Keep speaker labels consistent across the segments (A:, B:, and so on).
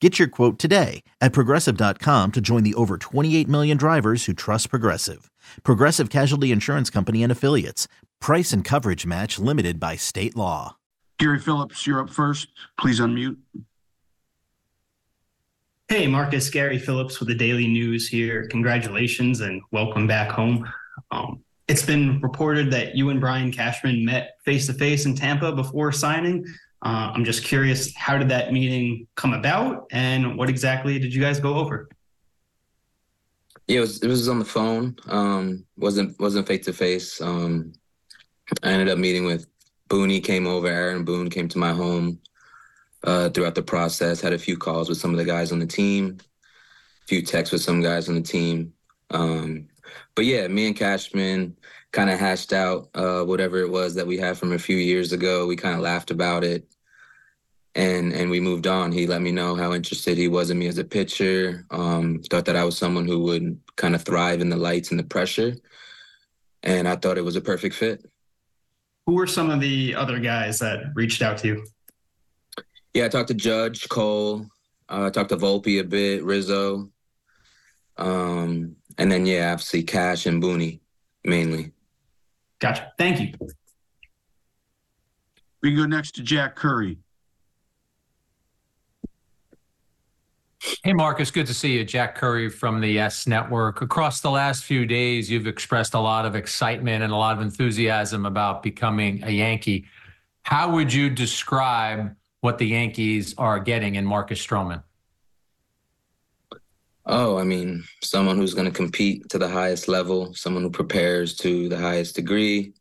A: Get your quote today at progressive.com to join the over 28 million drivers who trust Progressive. Progressive Casualty Insurance Company and Affiliates. Price and coverage match limited by state law.
B: Gary Phillips, you're up first. Please unmute.
C: Hey, Marcus, Gary Phillips with the Daily News here. Congratulations and welcome back home. Um, it's been reported that you and Brian Cashman met face to face in Tampa before signing. Uh, I'm just curious, how did that meeting come about, and what exactly did you guys go over?
D: Yeah, it was it was on the phone. Um, wasn't wasn't face to face. Um, I ended up meeting with Booney. Came over. Aaron Boone came to my home. Uh, throughout the process, had a few calls with some of the guys on the team, a few texts with some guys on the team. Um, but yeah, me and Cashman kind of hashed out uh, whatever it was that we had from a few years ago. We kind of laughed about it, and and we moved on. He let me know how interested he was in me as a pitcher. Um, thought that I was someone who would kind of thrive in the lights and the pressure, and I thought it was a perfect fit.
C: Who were some of the other guys that reached out to you?
D: Yeah, I talked to Judge Cole. Uh, I talked to Volpe a bit, Rizzo, um, and then yeah, obviously Cash and Booney mainly.
C: Gotcha. Thank you.
B: We can go next to Jack Curry.
E: Hey, Marcus, good to see you. Jack Curry from the YES Network. Across the last few days, you've expressed a lot of excitement and a lot of enthusiasm about becoming a Yankee. How would you describe what the Yankees are getting in Marcus Stroman?
D: Oh, I mean, someone who's going to compete to the highest level, someone who prepares to the highest degree,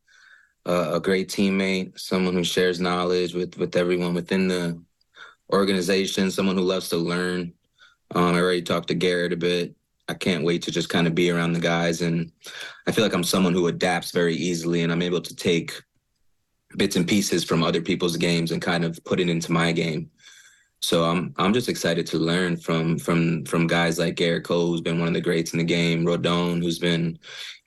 D: uh, a great teammate, someone who shares knowledge with with everyone within the organization, someone who loves to learn. Um, I already talked to Gerrit a bit. I can't wait to just kind of be around the guys, and I feel like I'm someone who adapts very easily, and I'm able to take bits and pieces from other people's games and kind of put it into my game. So I'm I'm just excited to learn from from from guys like Gerrit Cole, who's been one of the greats in the game, Rodon, who's been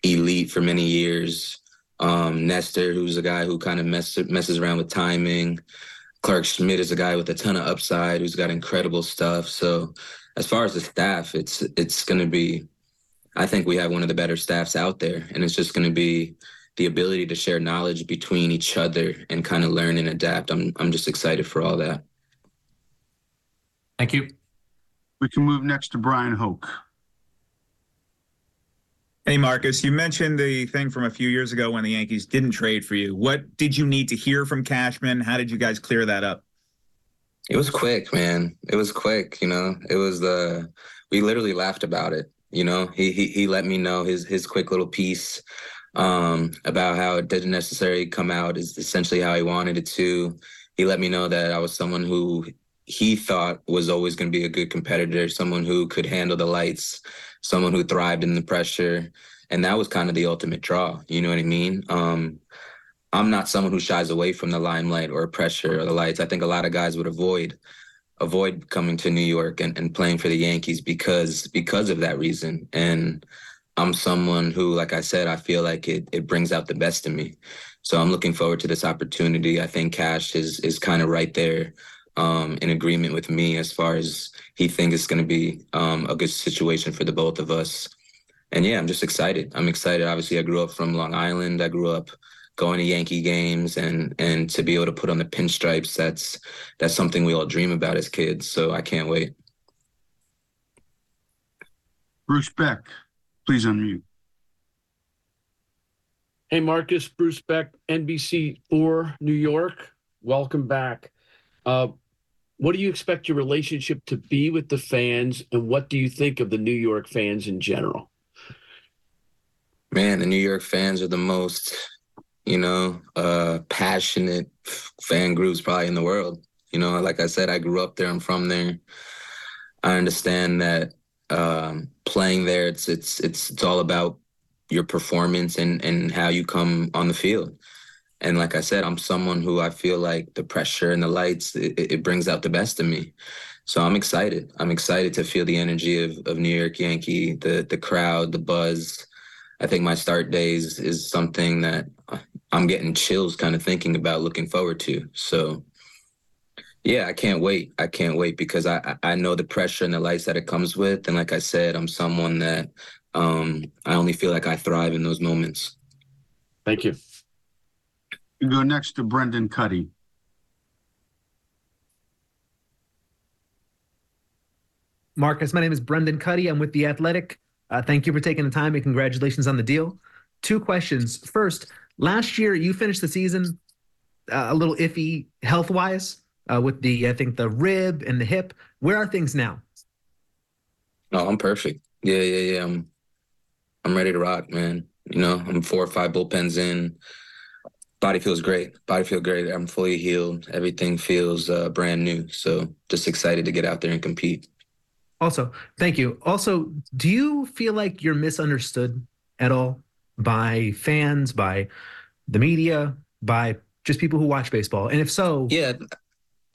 D: elite for many years, um, Nestor, who's a guy who kind of mess, messes around with timing. Clarke Schmidt is a guy with a ton of upside, who's got incredible stuff. So as far as the staff, it's it's going to be. I think we have one of the better staffs out there, and it's just going to be the ability to share knowledge between each other and kind of learn and adapt. I'm I'm just excited for all that.
E: Thank you.
B: We can move next to Bryan Hoch.
F: Hey, Marcus, you mentioned the thing from a few years ago when the Yankees didn't trade for you. What did you need to hear from Cashman? How did you guys clear that up?
D: It was quick, man. It was quick, you know. It was the we literally laughed about it. You know, he he he let me know his his quick little piece um, about how it didn't necessarily come out is essentially how he wanted it to. He let me know that I was someone who he thought was always going to be a good competitor, someone who could handle the lights, someone who thrived in the pressure. And that was kind of the ultimate draw. You know what I mean? Um, I'm not someone who shies away from the limelight or pressure or the lights. I think a lot of guys would avoid avoid coming to New York and, and playing for the Yankees because because of that reason. And I'm someone who, like I said, I feel like it it brings out the best in me. So I'm looking forward to this opportunity. I think Cash is is kind of right there um, in agreement with me as far as he thinks it's going to be um, a good situation for the both of us. And yeah, I'm just excited. I'm excited. Obviously, I grew up from Long Island. I grew up going to Yankee games and and to be able to put on the pinstripes, that's that's something we all dream about as kids. So I can't wait.
B: Bruce Beck, please unmute.
G: Hey, Marcus, Bruce Beck, NBC4 New York. Welcome back. Uh, what do you expect your relationship to be with the fans, and what do you think of the New York fans in general?
D: Man, the New York fans are the most you know, uh, passionate fan groups probably in the world. You know, like I said, I grew up there. I'm from there. I understand that um, playing there, it's it's it's it's all about your performance and and how you come on the field. And like I said, I'm someone who I feel like the pressure and the lights it, it brings out the best in me. So I'm excited. I'm excited to feel the energy of, of New York Yankee, the the crowd, the buzz. I think my start days is something that I'm getting chills kind of thinking about looking forward to. So yeah, I can't wait. I can't wait because I I know the pressure and the lights that it comes with. And like I said, I'm someone that um I only feel like I thrive in those moments.
G: Thank you.
B: We go next to Brendan Kuty.
H: Marcus, my name is Brendan Kuty. I'm with The Athletic. Uh, thank you for taking the time and congratulations on the deal. Two questions. First, Last year, you finished the season uh, a little iffy health wise uh, with the, I think, the rib and the hip. Where are things now?
D: No, I'm perfect. Yeah, yeah, yeah. I'm, I'm ready to rock, man. You know, I'm four or five bullpens in. Body feels great. Body feel great. I'm fully healed. Everything feels uh, brand new. So just excited to get out there and compete.
H: Also, thank you. Also, do you feel like you're misunderstood at all? by fans, by the media, by just people who watch baseball? And if so,
D: yeah,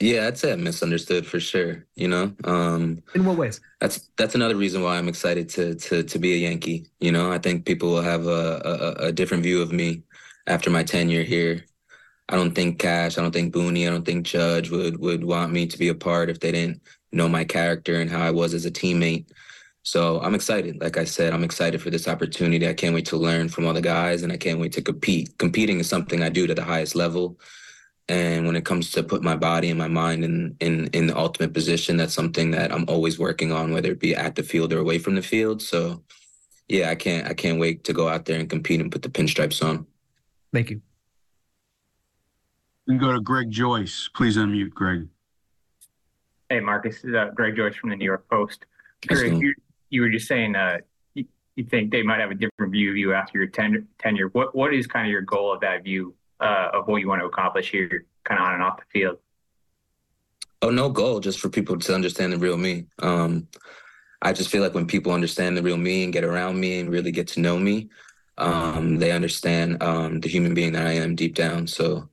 D: yeah, I'd say I'm misunderstood for sure. You know, um,
H: in what ways?
D: That's that's another reason why I'm excited to to to be a Yankee. You know, I think people will have a, a, a different view of me after my tenure here. I don't think Cash, I don't think Booney, I don't think Judge would would want me to be a part if they didn't know my character and how I was as a teammate. So I'm excited. Like I said, I'm excited for this opportunity. I can't wait to learn from all the guys and I can't wait to compete. Competing is something I do to the highest level. And when it comes to put my body and my mind in in in the ultimate position, that's something that I'm always working on, whether it be at the field or away from the field. So yeah, I can't I can't wait to go out there and compete and put the pinstripes on.
H: Thank you.
B: And go to Greg Joyce. Please unmute, Greg.
I: Hey, Marcus. This is uh, Greg Joyce from the New York Post. Greg, you, you were just saying uh, you, you, think they might have a different view of you after your ten- tenure. What what is kind of your goal of that view uh, of what you want to accomplish here, kind of on and off the field?
D: Oh, no goal, just for people to understand the real me. Um, I just feel like when people understand the real me and get around me and really get to know me, um, they understand um, the human being that I am deep down. So,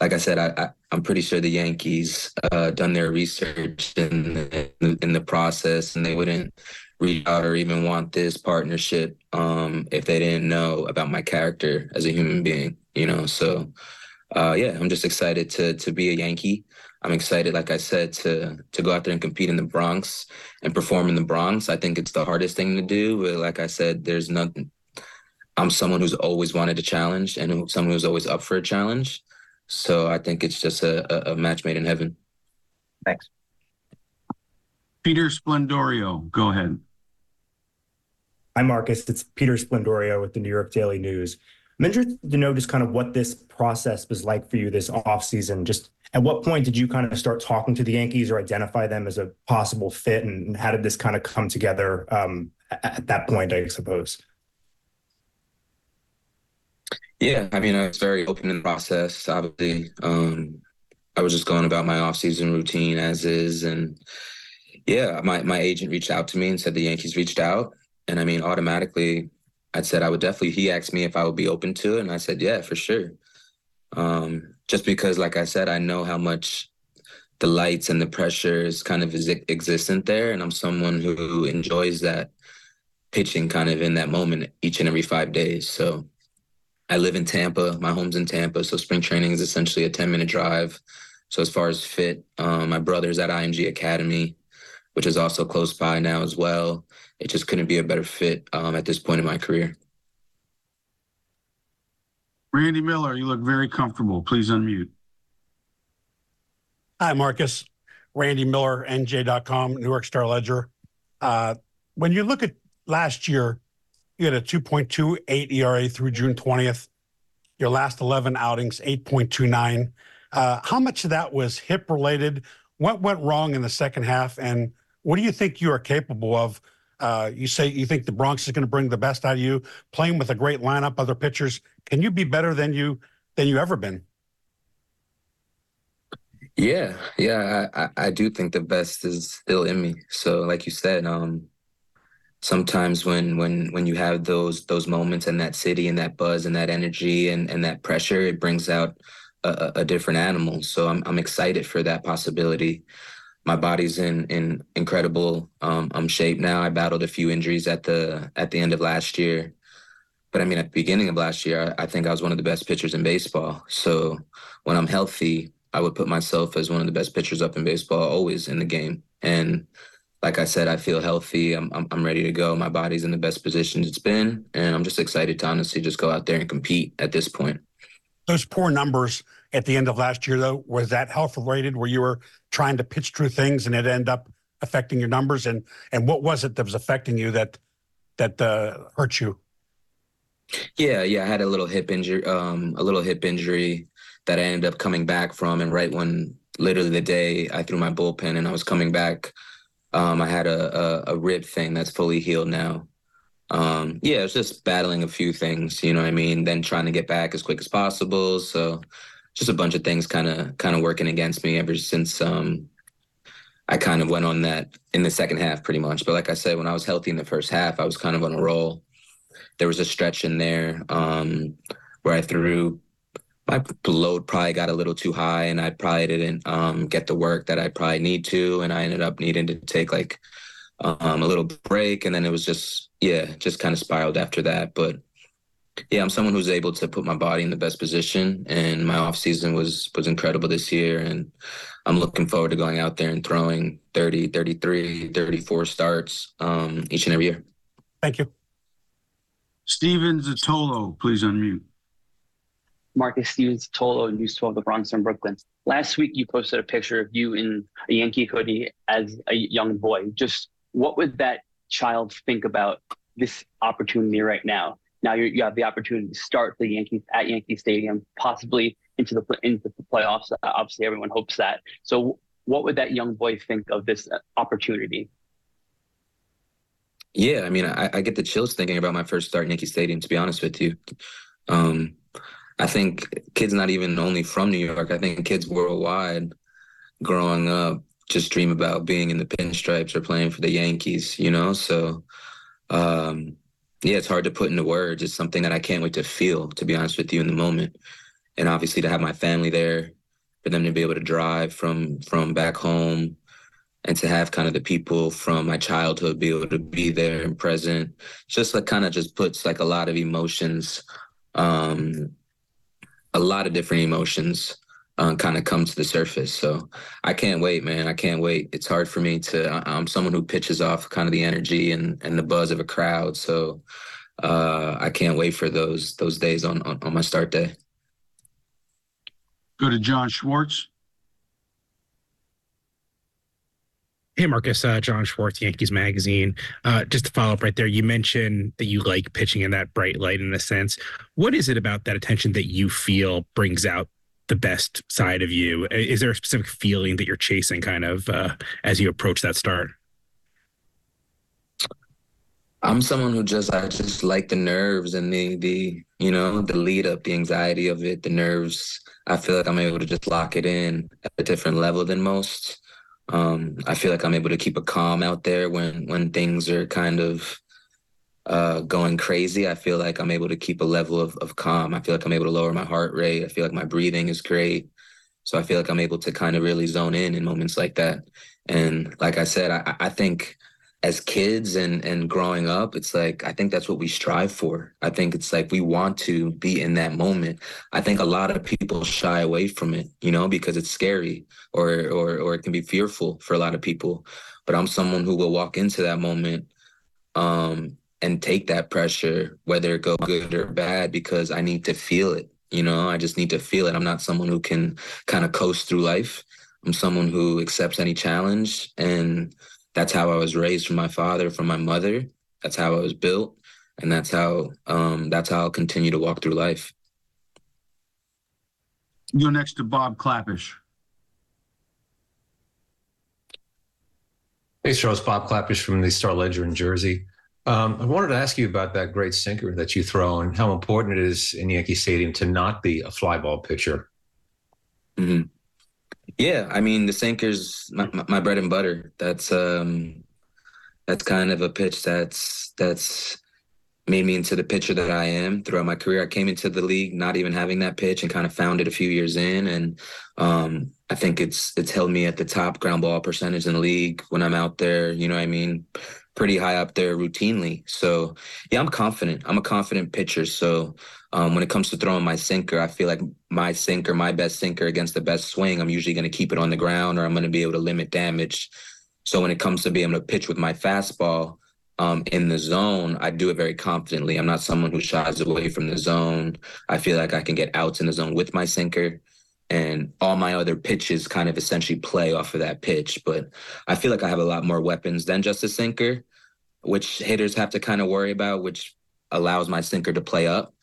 D: like I said, I, am pretty sure the Yankees uh, done their research in, in, in the process, and they wouldn't reach out or even want this partnership um, if they didn't know about my character as a human being. You know, so uh, yeah, I'm just excited to to be a Yankee. I'm excited, like I said, to to go out there and compete in the Bronx and perform in the Bronx. I think it's the hardest thing to do, but like I said, there's nothing. I'm someone who's always wanted a challenge and someone who's always up for a challenge. So I think it's just a, a, a match made in heaven.
I: Thanks.
B: Peter Sblendorio, go ahead.
J: Hi, Marcus. It's Peter Sblendorio with the New York Daily News. I'm interested to know just kind of what this process was like for you this offseason. Just at what point did you kind of start talking to the Yankees or identify them as a possible fit? And how did this kind of come together um, at that point, I suppose?
D: Yeah, I mean, I was very open in the process. Obviously, um, I was just going about my off-season routine as is, and yeah, my my agent reached out to me and said the Yankees reached out, and I mean, automatically, I said I would definitely. He asked me if I would be open to it, and I said yeah, for sure. Um, just because, like I said, I know how much the lights and the pressure is kind of is existent there, and I'm someone who enjoys that pitching kind of in that moment each and every five days. So I live in Tampa. My home's in Tampa, so spring training is essentially a 10 minute drive. So as far as fit, um, my brother's at IMG Academy, which is also close by now as well. It just couldn't be a better fit um, at this point in my career.
B: Randy Miller, you look very comfortable. Please unmute.
K: Hi, Marcus. Randy Miller, NJ.com, New York Star Ledger. Uh, when you look at last year, you had a 2.28 ERA through June 20th. Your last 11 outings, 8.29. Uh, how much of that was hip related? What went wrong in the second half? And what do you think you are capable of? Uh, you say you think the Bronx is going to bring the best out of you, playing with a great lineup, other pitchers. Can you be better than you than you ever been?
D: Yeah, yeah, I, I do think the best is still in me. So, like you said, um, sometimes when when when you have those those moments and that city and that buzz and that energy and and that pressure it brings out a, a different animal. So i'm i'm excited for that possibility. My body's in in incredible um, um shape now. I battled a few injuries at the at the end of last year. But i mean at the beginning of last year I, I think i was one of the best pitchers in baseball. So when i'm healthy i would put myself as one of the best pitchers up in baseball always in the game. And like I said, I feel healthy. I'm, I'm, I'm ready to go. My body's in the best position it's been, and I'm just excited to honestly just go out there and compete at this point.
K: Those poor numbers at the end of last year, though, was that health related? Where you were trying to pitch through things and it ended up affecting your numbers, and and what was it that was affecting you that that uh, hurt you?
D: Yeah, yeah, I had a little hip injury, um, a little hip injury that I ended up coming back from, and right when literally the day I threw my bullpen and I was coming back um, I had a, a, a rib thing that's fully healed now. Um, yeah, it's just battling a few things, you know what I mean? Then trying to get back as quick as possible. So just a bunch of things kind of kind of working against me ever since um, I kind of went on that in the second half pretty much. But like I said, when I was healthy in the first half, I was kind of on a roll. There was a stretch in there um, where I threw my load probably got a little too high and I probably didn't um, get the work that I probably need to. And I ended up needing to take like um, a little break. And then it was just, yeah, just kind of spiraled after that. But yeah, I'm someone who's able to put my body in the best position. And my off season was, was incredible this year. And I'm looking forward to going out there and throwing 30, 33, 34 starts um, each and every year.
K: Thank you.
B: Steven Zatolo, please unmute.
L: Marcus Stevens Tolo, News 12, the Bronx and Brooklyn. Last week, you posted a picture of you in a Yankee hoodie as a young boy. Just what would that child think about this opportunity right now? Now you have the opportunity to start the Yankees at Yankee Stadium, possibly into the into the playoffs. Obviously, everyone hopes that. So, what would that young boy think of this opportunity?
D: Yeah, I mean, I, I get the chills thinking about my first start in Yankee Stadium. To be honest with you, um, I think kids not even only from New York, I think kids worldwide growing up just dream about being in the pinstripes or playing for the Yankees, you know? So um yeah, it's hard to put into words. It's something that I can't wait to feel, to be honest with you, in the moment. And obviously to have my family there, for them to be able to drive from from back home and to have kind of the people from my childhood be able to be there and present just like kind of just puts like a lot of emotions um a lot of different emotions uh, kind of come to the surface. So I can't wait, man. I can't wait. It's hard for me to. I'm someone who pitches off kind of the energy and and the buzz of a crowd. So uh, I can't wait for those those days on, on on my start day.
B: Go to John Schwartz.
M: Hey, Marcus, uh, John Schwartz, Yankees Magazine. Uh, just to follow up right there, you mentioned that you like pitching in that bright light in a sense. What is it about that attention that you feel brings out the best side of you? Is there a specific feeling that you're chasing kind of uh, as you approach that start?
D: I'm someone who just I just like the nerves and the the you know the lead up, the anxiety of it, the nerves. I feel like I'm able to just lock it in at a different level than most. Um, I feel like I'm able to keep a calm out there when when things are kind of uh, going crazy. I feel like I'm able to keep a level of, of calm. I feel like I'm able to lower my heart rate. I feel like my breathing is great. So I feel like I'm able to kind of really zone in in moments like that. And like I said, I, I think as kids and and growing up it's like i think that's what we strive for. I think it's like we want to be in that moment. I think a lot of people shy away from it you know because it's scary or or or it can be fearful for a lot of people. But i'm someone who will walk into that moment um and take that pressure whether it go good or bad because i need to feel it you know? I just need to feel it. I'm not someone who can kind of coast through life. I'm someone who accepts any challenge and that's how I was raised from my father, from my mother. That's how I was built, and that's how um, that's how I'll continue to walk through life.
B: You're next to Bob Klapisch.
N: Hey, Charles. Bob Klapisch from the Star Ledger in Jersey. Um, I wanted to ask you about that great sinker that you throw and how important it is in Yankee Stadium to not be a fly ball pitcher.
D: Mm-hmm. Yeah, I mean the sinker's my, my bread and butter. That's um that's kind of a pitch that's that's made me into the pitcher that I am throughout my career. I came into the league not even having that pitch and kind of found it a few years in and um I think it's it's held me at the top ground ball percentage in the league when I'm out there, you know what I mean? Pretty high up there routinely. So yeah, I'm confident. I'm a confident pitcher. So um, when it comes to throwing my sinker, I feel like my sinker, my best sinker against the best swing, I'm usually going to keep it on the ground or I'm going to be able to limit damage. So when it comes to being able to pitch with my fastball um, in the zone, I do it very confidently. I'm not someone who shies away from the zone. I feel like I can get outs in the zone with my sinker. And all my other pitches kind of essentially play off of that pitch. But I feel like I have a lot more weapons than just a sinker, which hitters have to kind of worry about, which allows my sinker to play up.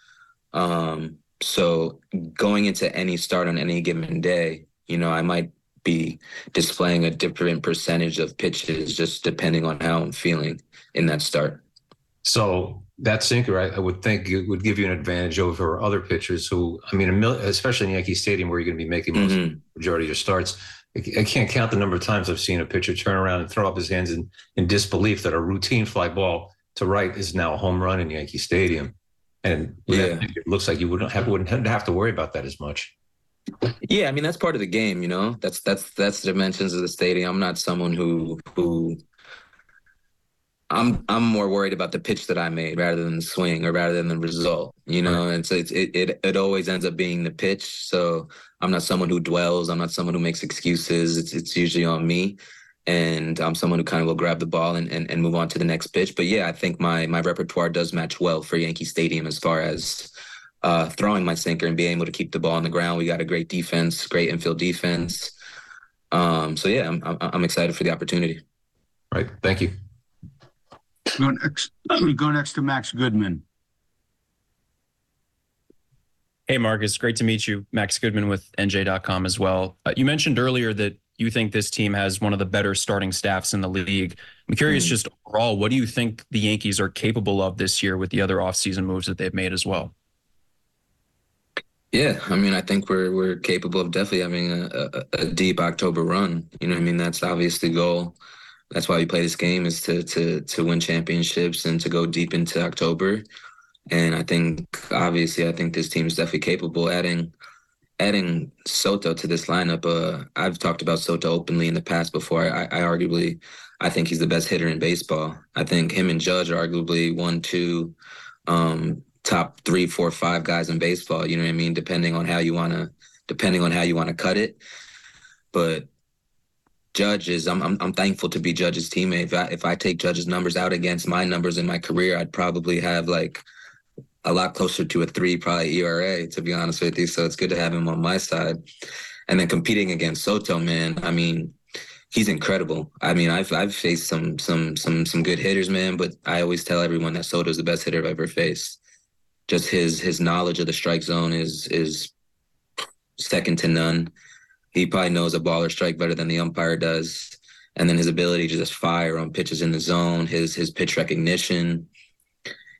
D: Um, so going into any start on any given day, you know, I might be displaying a different percentage of pitches just depending on how I'm feeling in that start.
N: So that sinker, I, I would think, it would give you an advantage over other pitchers who, I mean, especially in Yankee Stadium where you're going to be making most mm-hmm. majority of your starts. I can't count the number of times I've seen a pitcher turn around and throw up his hands in, in disbelief that a routine fly ball to right is now a home run in Yankee Stadium. And yeah, it looks like you wouldn't have wouldn't have to worry about that as much.
D: Yeah, I mean that's part of the game, you know. That's that's that's the dimensions of the stadium. I'm not someone who who I'm I'm more worried about the pitch that I made rather than the swing or rather than the result, you know. Right. And so it's, it it it always ends up being the pitch. So I'm not someone who dwells. I'm not someone who makes excuses. It's it's usually on me and I'm someone who kind of will grab the ball and, and, and move on to the next pitch. But yeah, I think my my repertoire does match well for Yankee Stadium as far as uh, throwing my sinker and being able to keep the ball on the ground. We got a great defense, great infield defense. Um, so yeah, I'm, I'm excited for the opportunity.
N: Right. Thank you.
B: Go next, go next to Max Goodman.
O: Hey, Marcus. Great to meet you. Max Goodman with NJ.com as well. Uh, you mentioned earlier that you think this team has one of the better starting staffs in the league. I'm curious, mm. just overall, what do you think the Yankees are capable of this year with the other offseason moves that they've made as well?
D: Yeah, I mean, I think we're we're capable of definitely having a, a, a deep October run. You know, I mean, that's obviously the goal. That's why we play this game is to to to win championships and to go deep into October. And I think obviously, I think this team is definitely capable. Adding adding Soto to this lineup, uh, I've talked about Soto openly in the past before. I, I, arguably, I think he's the best hitter in baseball. I think him and Judge are arguably one, two, um, top three, four, five guys in baseball. You know what I mean? Depending on how you want to, depending on how you want to cut it. But Judge is, I'm, I'm, I'm thankful to be Judge's teammate. If I, if I take Judge's numbers out against my numbers in my career, I'd probably have like a lot closer to a three, probably ERA, to be honest with you. So it's good to have him on my side. And then competing against Soto, man, I mean, he's incredible. I mean, I've I've faced some some some some good hitters, man, but I always tell everyone that Soto's the best hitter I've ever faced. Just his his knowledge of the strike zone is is second to none. He probably knows a baller strike better than the umpire does. And then his ability to just fire on pitches in the zone, his his pitch recognition.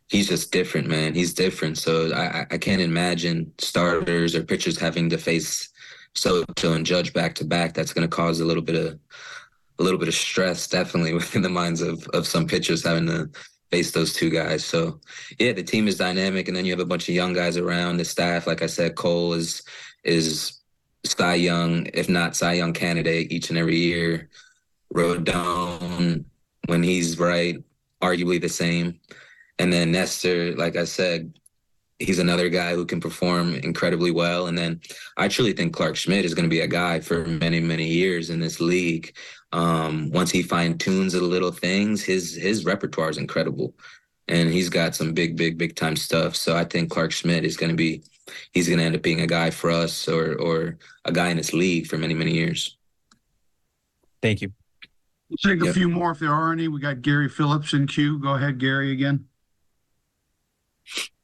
D: He's just different, man. He's different. So I I can't imagine starters or pitchers having to face Soto and Judge back to back. That's going to cause a little bit of a little bit of stress, definitely within the minds of of some pitchers having to face those two guys. So yeah, the team is dynamic, and then you have a bunch of young guys around the staff. Like I said, Cole is is Cy Young, if not Cy Young candidate each and every year. Rodon, when he's right, arguably the same. And then Nestor, like I said, he's another guy who can perform incredibly well. And then I truly think Clarke Schmidt is going to be a guy for many, many years in this league. Um, once he fine tunes the little things, his his repertoire is incredible, and he's got some big, big, big time stuff. So I think Clarke Schmidt is going to be he's going to end up being a guy for us or or a guy in this league for many, many years.
O: Thank you.
B: We'll take a few more if there are any. We got Gary Phillips in queue. Go ahead, Gary, again.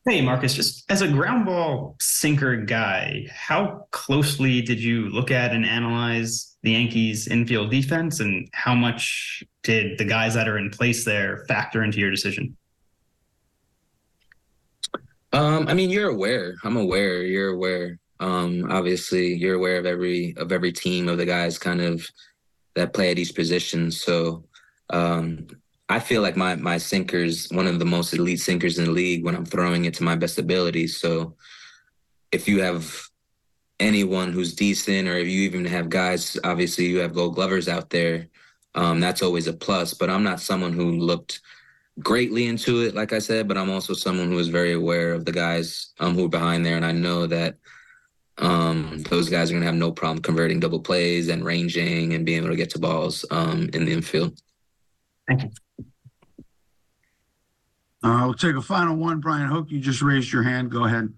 C: Hey, Marcus, just as a ground ball sinker guy, how closely did you look at and analyze the Yankees' infield defense, and how much did the guys that are in place there factor into your decision?
D: Um, I mean, you're aware. I'm aware. You're aware. Um, obviously, you're aware of every of every team of the guys kind of that play at each position. So, um, I feel like my my sinker's one of the most elite sinkers in the league when I'm throwing it to my best ability. So if you have anyone who's decent, or if you even have guys, obviously you have Gold Glovers out there, um, that's always a plus. But I'm not someone who looked greatly into it, like I said. But I'm also someone who is very aware of the guys um, who are behind there, and I know that um, those guys are gonna have no problem converting double plays and ranging and being able to get to balls um, in the infield.
C: Thank you.
B: Uh, we'll take a final one. Bryan Hoch, you just raised your hand. Go ahead.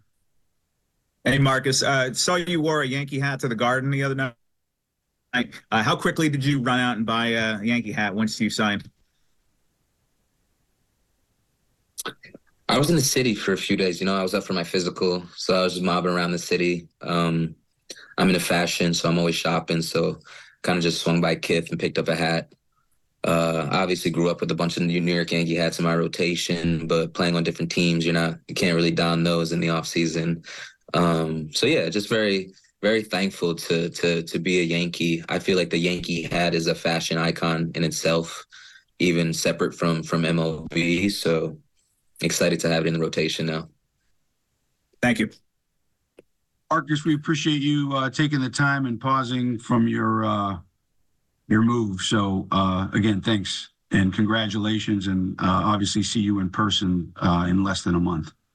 F: Hey, Marcus. Uh, saw you wore a Yankee hat to the Garden the other night. Uh, how quickly did you run out and buy a Yankee hat once you signed?
D: I was in the city for a few days. You know, I was up for my physical, so I was just mobbing around the city. Um, I'm into fashion, so I'm always shopping. So kind of just swung by Kith and picked up a hat. Uh, obviously grew up with a bunch of New York Yankee hats in my rotation, but playing on different teams, you're not you can't really don those in the off season. Um, so yeah, just very very thankful to to to be a Yankee. I feel like the Yankee hat is a fashion icon in itself, even separate from from MLB. So excited to have it in the rotation now.
F: Thank you.
B: Marcus, we appreciate you uh, taking the time and pausing from your uh, your move. So uh, again, thanks and congratulations, and uh, obviously see you in person uh, in less than a month.